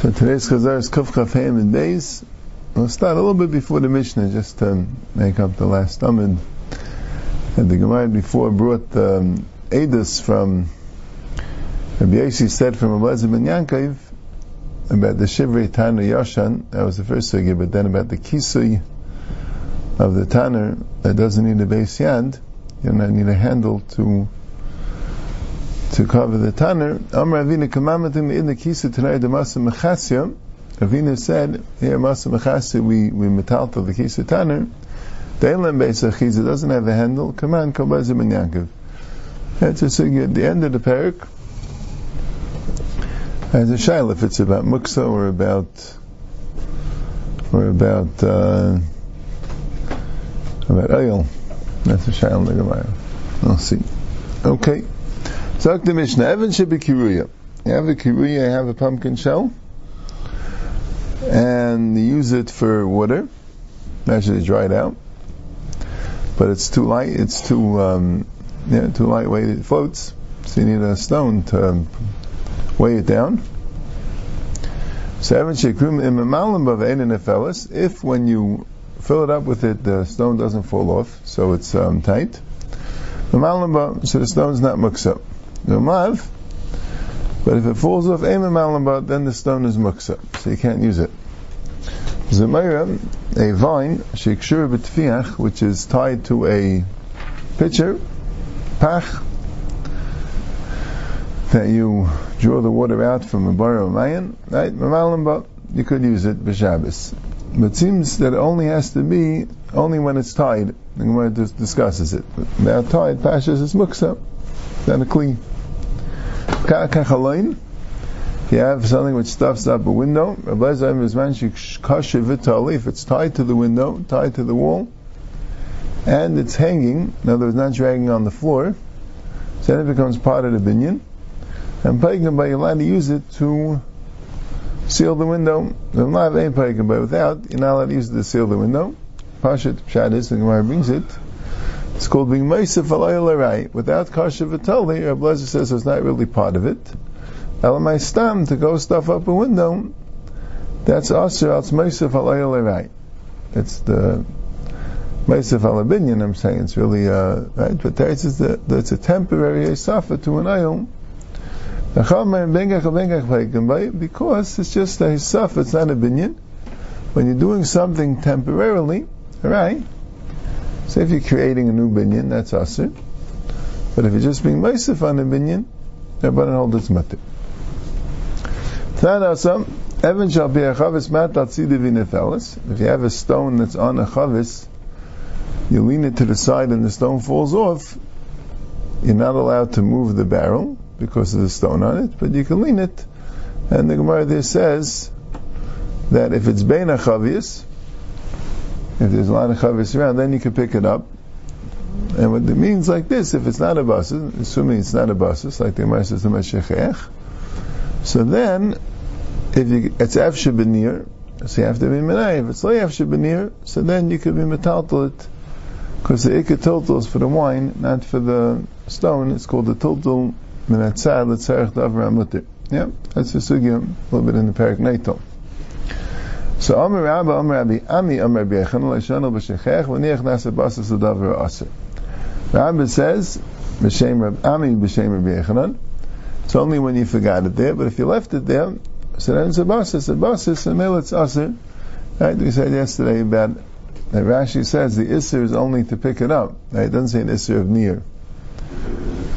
So today's Chazara is Kuf Chaf and Beis. We'll start a little bit before the Mishnah, just to make up the last Amid. And the Gemara before brought um, Edus from Rabbi Yosi said from Ablezer ben Yankov about the Shivrei Tanner Yashan. That was the first sugi, but then about the Kisui of the Tanner that doesn't need a base yad. You don't need a handle to to cover the tanner. Amr Avina kamamatim in the kisa tonight the masa mechasya. Avina said, here masa mechasya we we metalta the kisa tanner. Deilam beisachiza doesn't have a handle. Kaman kobazim and Yankov. That's a sugi at the end of the parak. As a shaila, if it's about muksa or about or about uh, about oil, that's a shaila in the Gemara. I'll see. Okay. So the Mishnah, Evan should be kiruya. You have a kiruya, you have a pumpkin shell, and you use it for water. Actually, dried out, but it's too light. It's too um, yeah, too lightweight. It floats, so you need a stone to um, weigh it down. So Evan shekrum imamalim b've'enin If when you fill it up with it, the stone doesn't fall off, so it's um, tight. So the stone's not mixed up mav. But if it falls off Eimim Malambat, then the stone is muksa, so you can't use it. Zemira, a vine, Shekshur B'Tfiach, which is tied to a pitcher, pach, that you draw the water out from a bar of mayan, right? Malambat, you could use it b'Shabbos. But it seems that it only has to be only when it's tied. The Gemara discusses it. But now tied, pashas is muksa, then a clean. If you have something which stuffs up a window, if it's tied to the window, tied to the wall, and it's hanging, in other words, not dragging on the floor, so then it becomes part of the binyan. And by allowed to use it to seal the window. Not any pagan, but without, you're not allowed to use it to seal the window. Pashat Pshadis, the Gemara brings it. It's called being Meisif Alayalarai. Without Kasha Vitali, Rabbi Lezer says it's not really part of it. Elamai Stam, to go stuff up a window, that's Asr, it's Meisif Alayalarai. It's the Meisif Alabinyan, I'm saying. It's really, uh, right? But it's, the, it's a temporary Safa to an ayom. Because it's just a hisaf, it's not a binyan. When you're doing something temporarily, right? So if you're creating a new binyan, that's asr. But if you're just being meisif on a binyan, Rabbanan hold it's matir. Tanasam, Evan shall be a chavis mat If you have a stone that's on a chavis, you lean it to the side and the stone falls off, you're not allowed to move the barrel because of the stone on it, but you can lean it. And the Gemara there says that if it's bein chavis, if there's a lot of chavis around, then you can pick it up. And what it means like this, if it's not a basis, assuming it's not a basis, like the Gemara says Meshechech, so then, if you, it's Efshe Benir, so you have to be Menai. If it's Benir, so then you could be Metaltal it, because the Ikka Tiltal is for the wine, not for the stone. It's called the Tiltal Menatzad Letzarech Davram Mutter. Yeah, that's the sugya, a little bit in the Parak Neitel. So Amr Rabbi, Amr Rabbi, Ami Amr Rabbi Yechon, Leishonu b'shechech, v'niach nasa basas l'davar aser. Rabbi says, b'shem Rabbi, Ami b'shem Rabbi Yechonon, it's only when you forgot it there, but if you left it there, so then it's a basas, a basas, and mele it's aser. Right, we said yesterday about, that Rashi says the isser is only to pick it up. Right, it doesn't say an isser of near.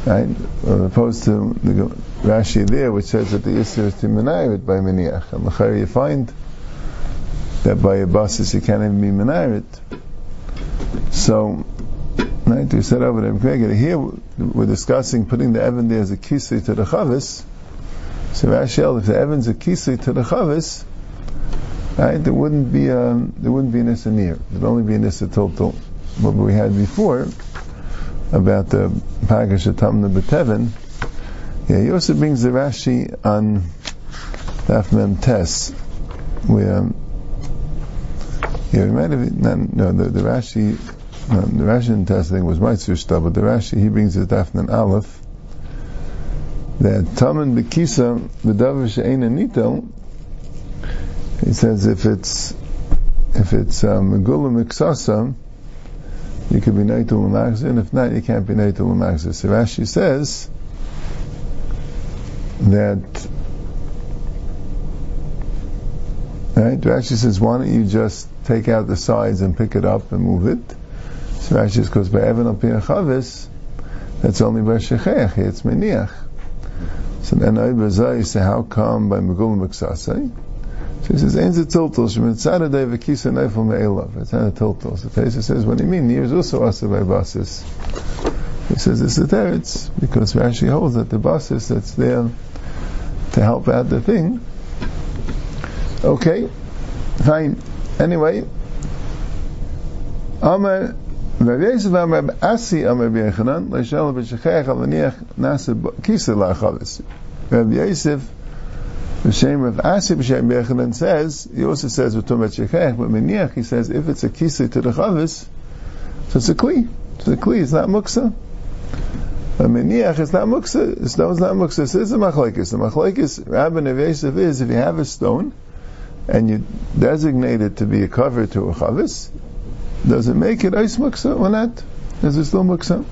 Right, as opposed to the Rashi there, which says that the isser is to menayr it by miniach. And you find that by a basis you can't even be menarit. So, right, we said over there, here we're discussing putting the Evan there as a kisi to the chavis. So Rashel, if the Evan's a kisi to the chavis, right, there wouldn't be a, there wouldn't be an Isanir. There'd only be an Isatotal. What we had before about the Pagash Atamna B'Tevin, yeah, he also brings the Rashi on Daf Mem Tes, where yeah, we might have, no, no the, the Rashi, no, the Rashi in testing was Meitzur Shtab, but the Rashi, he brings it Dafnan Aleph, that Taman Bekisa, the Davar She'ena Nito, He says if it's if it's megula um, miksasa, you could be neitul l'machzir, and if not, you can't be neitul l'machzir. So Rashi says that right. Rashi says, why don't you just take out the sides and pick it up and move it? So Rashi says, because chavis, that's only by shechech, it's meniach. So then I say, how come by megula miksasa? So he says, "Ain't it tiltul shemitzadei v'kisa neifel me'elav." It's not a tiltul. So Taisa says, "What do you mean? Near is also asa by basis." He says it's the teretz because Rashi holds that the basis that's there to help out the thing. Okay, fine. Anyway, Amar Rav Yosef Amar Asi Amar B'Yechanan Leishel B'Shechech Al V'Niach Nasa Kisa La'Chavis. Rav Yosef shame of Asi b'shem Bechanan says, he also says with Tumet Shechech, but Meniach, he says, if it's a kisei to the Chavis, so it's a Kli. It's a Kli, it's not Muksa. a Meniach, it's not Muksa. Stone's not Muksa. So it's a Machlaikis. The Machlaikis, Rabbi Nevesiv is, if you have a stone, and you designate it to be a cover to a Chavis, does it make it Ice Muksa or not? Is it still Muksa?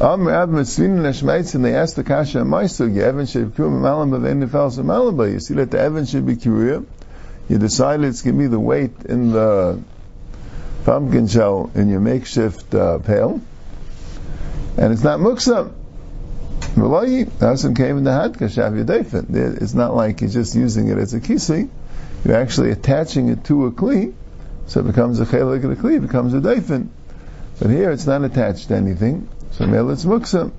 Am Rab Mitzvin and and they asked the Kasha Maisug, Evan should be Malam of any fells Malamba. You see that the Evan should be Kiruya. You decided it's going to be the weight in the pumpkin shell in your makeshift uh, pail. And it's not Muksa. Malayi, Hassan came in the Yadefin. It's not like you're just using it as a kisi. You're actually attaching it to a kli, so it becomes a chelik of the kli, it becomes a daifin. But here it's not attached to anything. So mele it's muksa.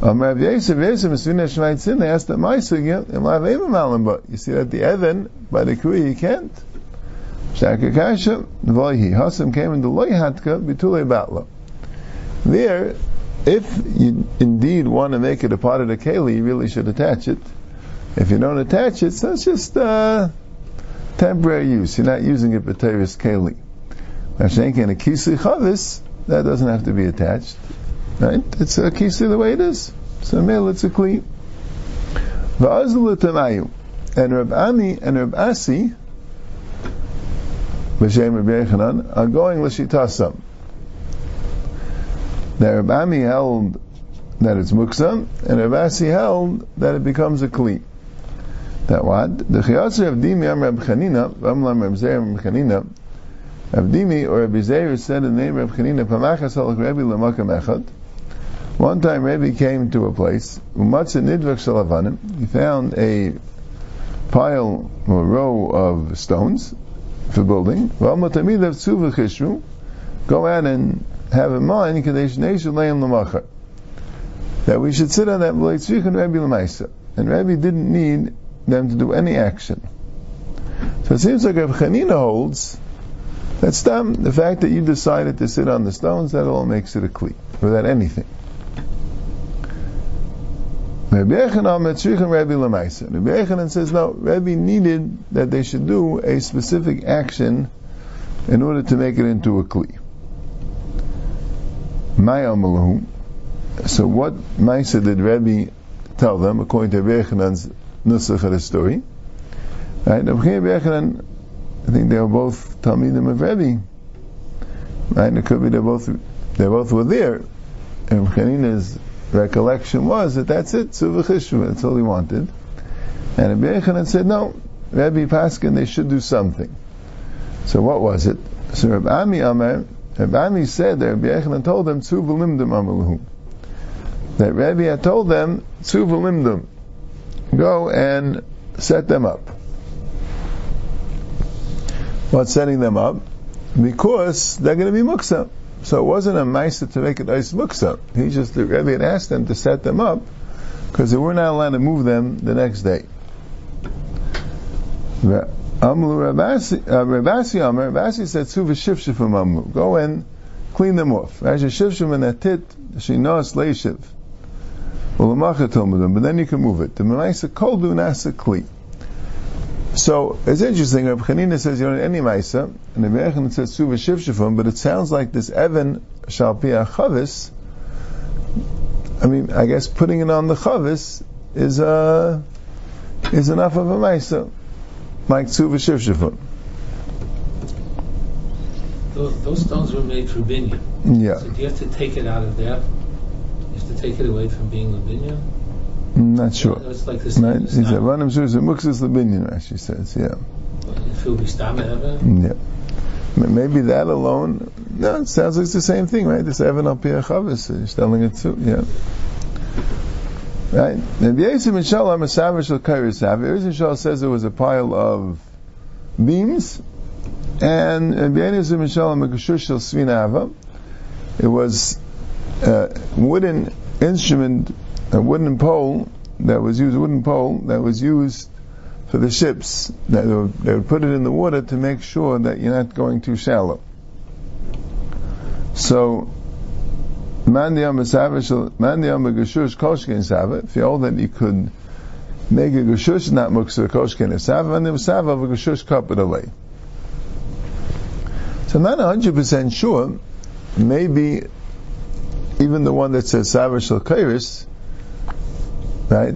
Um, Rav Yosef, Yosef, Shemait sin, they asked the Maisugya, and Lav Eva Malam, but you see that the Evan, by the Kuri, you can't. Shaka Kasha, Voihi, Hasam came in the Loyhatka, Bitule Batla. There, if you indeed want to make it a part of the Keli, you really should attach it. If you don't attach it, so it's just uh, temporary use. You're not using it for Teres Keli. Now, Shenkin, a Kisi Chavis, that doesn't have to be attached. Right? It's a kisi the way it is. So male, it's a kli. Va'azul and Rab Ami and Rab Asi, b'shem Rabbi Yechanan, are going l'shitasam. That Rab Ami held that it's muksam, and Rab Asi held that it becomes a kli. That what? The chiyatzer of Dimi Am Rab Chanina, Zeir Chanina, Avdimi or Rabbi Zeir said in the name of Chanina, Pamachas al Rabbi Lamakam Echad, one time Rebbe came to a place, he found a pile or row of stones for building. Go out and have in mind that we should sit on that and Rebbe didn't need them to do any action. So it seems like if Chanina holds, that's them. The fact that you decided to sit on the stones, that all makes it a kli, without anything. Rabbi Yechanan says no. Rabbi needed that they should do a specific action in order to make it into a kli. So what Maisa did Rabbi tell them according to Rabbi Yechanan's nusach story? Right? Rabbi Yechanan, I think they were both Talmidim of Rabbi. Right? It could be they both they both were there. And Chanina is recollection was that that's it, Suvachishva, that's all he wanted. And Rabbi said, no, Rabbi Paskin, they should do something. So what was it? So Rabbi Ami Amar, Rabbi Ami said that Rabbi told them, Tzu amaluhu. That Rabbi had told them, Tzu v'limdum. Go and set them up. What's setting them up? Because they're going to be muksa. So it wasn't a meister to make it ice muksa. He just, the Rebbe had asked them to set them up because they were not allowed to move them the next day. Amlu Rabasi uh, Amr, Rabasi said, Suva Shivshifim Amlu. Go and clean them off. As you shivshim in that tit, she knows leishiv. Well, but then you can move it. The Memaisa Kol Du Nasa Kli. So it's interesting. Rabbi Chanina says you don't need any ma'isa, and the Rebbe says suva shivshifum, but it sounds like this Evan shall be a chavis. I mean, I guess putting it on the chavis is uh, is enough of a ma'isa. like Tzuva Shivshifun. Those, those stones were made for binyan. Yeah. So do you have to take it out of there? To take it away from being a not sure. It's like this. Right? He said, Vanim Shur is a Muksis Labinyan, Rashi says, yeah. If it will be stam ever. Yeah. Maybe that alone, no, it sounds like it's the same thing, right? This Evan al Chavis, you're telling it too, yeah. Right? And Yesim Inshallah Masavish al Kairis Yesim Inshallah says there was a pile of beams, and Yesim Inshallah Makashush al it was a wooden instrument, a wooden pole that was used, a wooden pole that was used for the ships. That they would, they would put it in the water to make sure that you're not going too shallow. So, Mandiyam Magashush Koshkin Sava, hold that you could make a Gashush not Muksa Koshkin Sava, and the Sava of a it away. So, I'm not 100% sure, maybe even the one that says Savish Kairis, right?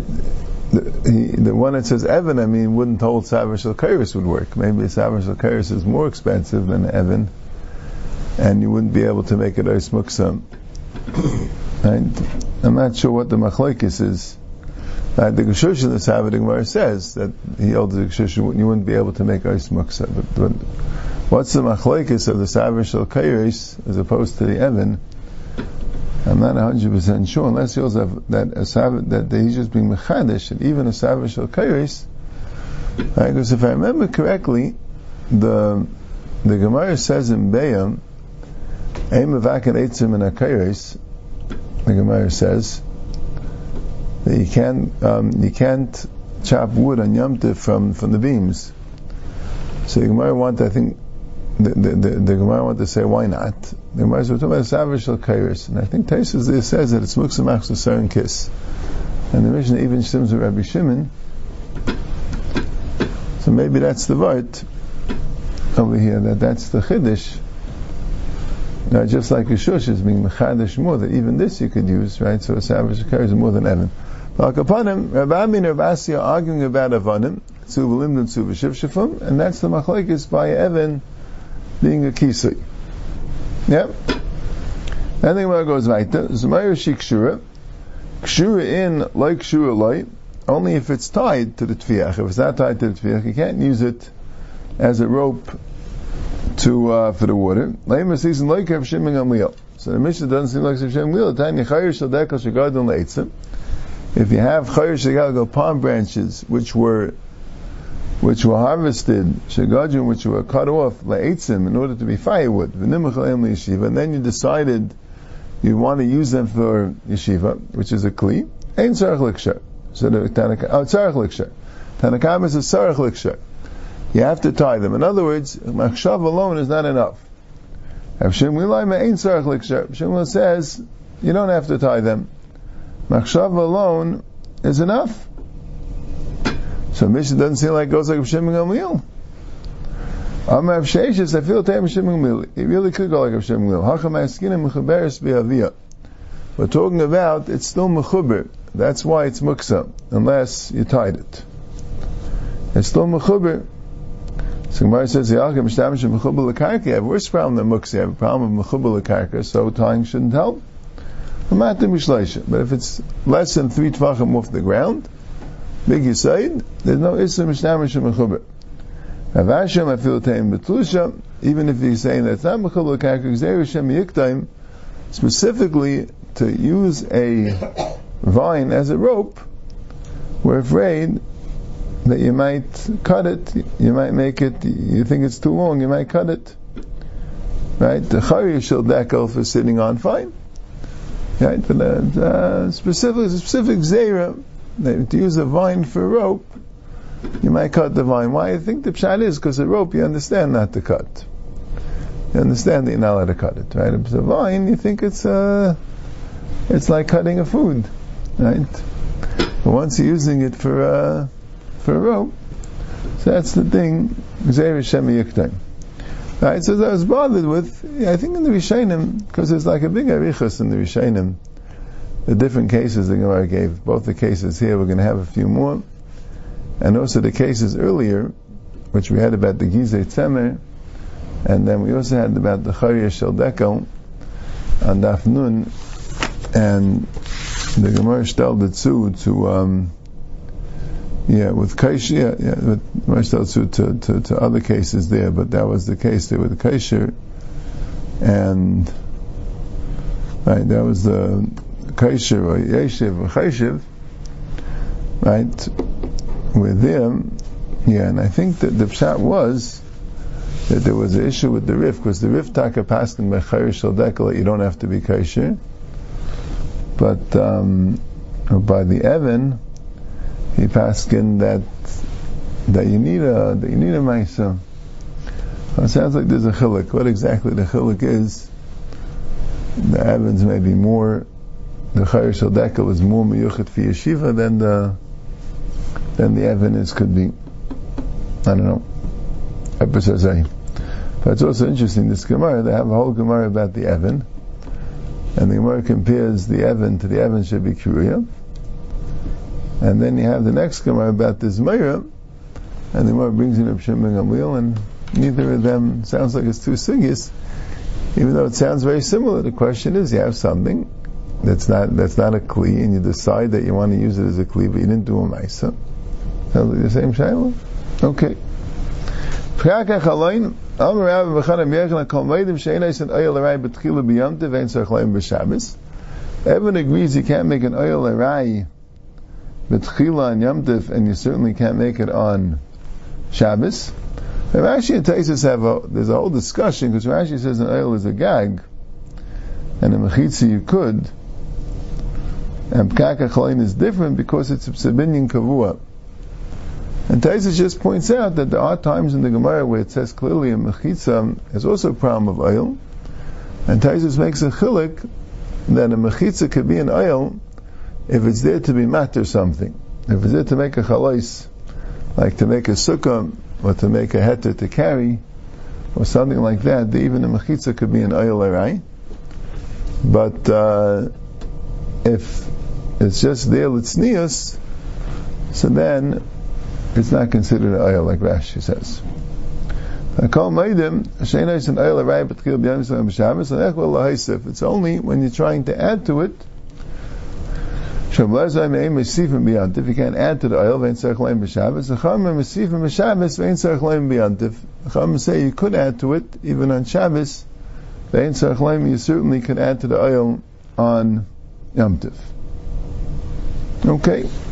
The, he, the one that says Evan, I mean, wouldn't hold Savish Kairis would work. Maybe Savish Kairis is more expensive than Evan, and you wouldn't be able to make it Ois Muksam. I'm not sure what the machlokes is. Right? The Geshush in the Sabbath Gemara says that he holds the Geshush, you wouldn't be able to make Ois Muksa. But, but what's the machlokes of the Savish Kairis as opposed to the Evan? I'm not 100% sure, unless he also have that a Sabbath, that he's just being mechadish, and even a Sabbath shel kairis, right? Because if I remember correctly, the the Gemara says in Bayam, Aim avakan eitzim and akairis, the Gemara says that you can't um, you can't chop wood on Yom from from the beams. So the Gemara want, I think, the, the, Gemara want to say why not. The Gemara talking about al Kairis, and I think Taisus says that it's Muksa Machsa and Kiss. And the Mishnah even stems with Rabbi Shimon. So maybe that's the Vart over here, that that's the Chiddush. Now, just like a shush is being mechadish more, that even this you could use, right? So a savage carries more than Evan. Like upon him, Rabbi Amin and Rabbi arguing about Avanim, Tzuvalim and Tzuvashivshifim, and that's the machlekes by Evan being a kisui. Yep. And where it goes weiter, Zumayr Shikshura, Kshura in, like Kshura light, only if it's tied to the tfiach. If it's not tied to the tfiach, you can't use it as a rope to uh, for the water. Lema season like Rav Shimon Gamliel. So the Mishnah doesn't seem like Rav Shimon Gamliel. Tanya Chayir Shal Dekel Shagadon Leitzim. If you have Chayir Shagadon palm branches which were which were harvested Shagadon which were cut off Leitzim in order to be firewood, Yeshiva, and then you decided you want to use them for yeshiva, which is a kli. Ain't tzarich liksher. So the Tanakh, oh tzarich liksher. Tanakam is a tzarich liksher. You have to tie them. In other words, machshav alone is not enough. Shimon says you don't have to tie them. Machshav alone is enough. So Mishnah doesn't seem like it goes like Shimon Gamliel. Amar Sheishis, I feel Tam Shimon Gamliel. It really could go like Shimon Gamliel. Hacham Askinim Mechaberes Be'aviyah. We're talking about it's still mechuber. That's why it's muksa, unless you tied it. It's still mechuber. So Gemara says, "Yalkem shtamish mechubel lekarka." You have a worse problem than muksa. You have a problem with mechubel lekarka, so tying shouldn't help. I'm. But if it's less than three tvachim off the ground, big yisaid, there's no issa mishtamish mechuber. Rav Hashem, I feel taim betlusha. Even if he's saying that's not mechubel lekarka, gzeir shem yiktaim, specifically to use a vine as a rope, we're afraid that you might cut it, you might make it, you think it's too long, you might cut it. Right? The chayir shall dekel for sitting on, fine. Right? But uh, uh, specific, specific zera, to use a vine for rope, you might cut the vine. Why? I think the pshat is because a rope you understand not to cut. You understand that you're not allowed to cut it, right? If it's a vine, you think it's uh, it's like cutting a food, right? But once you're using it for uh, for a rope, so that's the thing. Right, so I was bothered with, I think in the Rishainim, because there's like a big arichas in the Rishainim, the different cases the Gemara gave, both the cases here, we're going to have a few more, and also the cases earlier, which we had about the Gizeh Tzemer, and then we also had about the Charya Shel Dekel on Daf Nun, and the Gemara it to, um, yeah, with Kaisher, yeah, yeah, with Gemara to, to, to, other cases there, but that was the case there with Kaisher, and right, that was the Kaisher or Yeshiv or Chayshiv, right, with them, yeah, and I think that the pshat was that there was an issue with the Rif, because the Rif taka paskin mechayr shel dekel, you don't have to be kosher, but um, by the Evan, he paskin that that you need a that you need a ma'isa. It sounds like there's a chilik. What exactly the chilik is? The Evans may be more. The Chayr Shel is more miyuchet for yeshiva than the than the is could be. I don't know. But it's also interesting, this Gemara, they have a whole Gemara about the Evan, and the Gemara compares the Evan to the Evan Shebi Kiruya, and then you have the next Gemara about this Meira, and the Gemara brings in a Shimon Gamliel, and neither of them sounds like it's two sugyas, even though it sounds very similar. The question is, you have something that's not that's not a kli, and you decide that you want to use it as a kli, but you didn't do a ma'isa. The same shayla. Okay. Everyone agrees you can't make an oil Arai B'Tchila on Yamtiv, and you certainly can't make it on Shabbos. And Rashi and Taisus have a, there's a whole discussion, because Rashi says an Oyel is a gag, and a Mechitzi you could, and Pkaka Chalain is different because it's a Psabinyan Kavua. And Taisus just points out that there are times in the Gemara where it says clearly a mechitza is also a problem of oil. And Taisus makes a chilik that a mechitza could be an oil if it's there to be matter something. If it's there to make a chalais, like to make a sukkah, or to make a heter to carry, or something like that, even a mechitza could be an oil arai. But uh, if it's just there litznius, so then it's not considered an oil like Rashi says. It's only when you're trying to add to it. If you can't add to the oil, Chacham say you could add to it even on Shabbos. You certainly could add to the oil on Yom Tiv. Okay.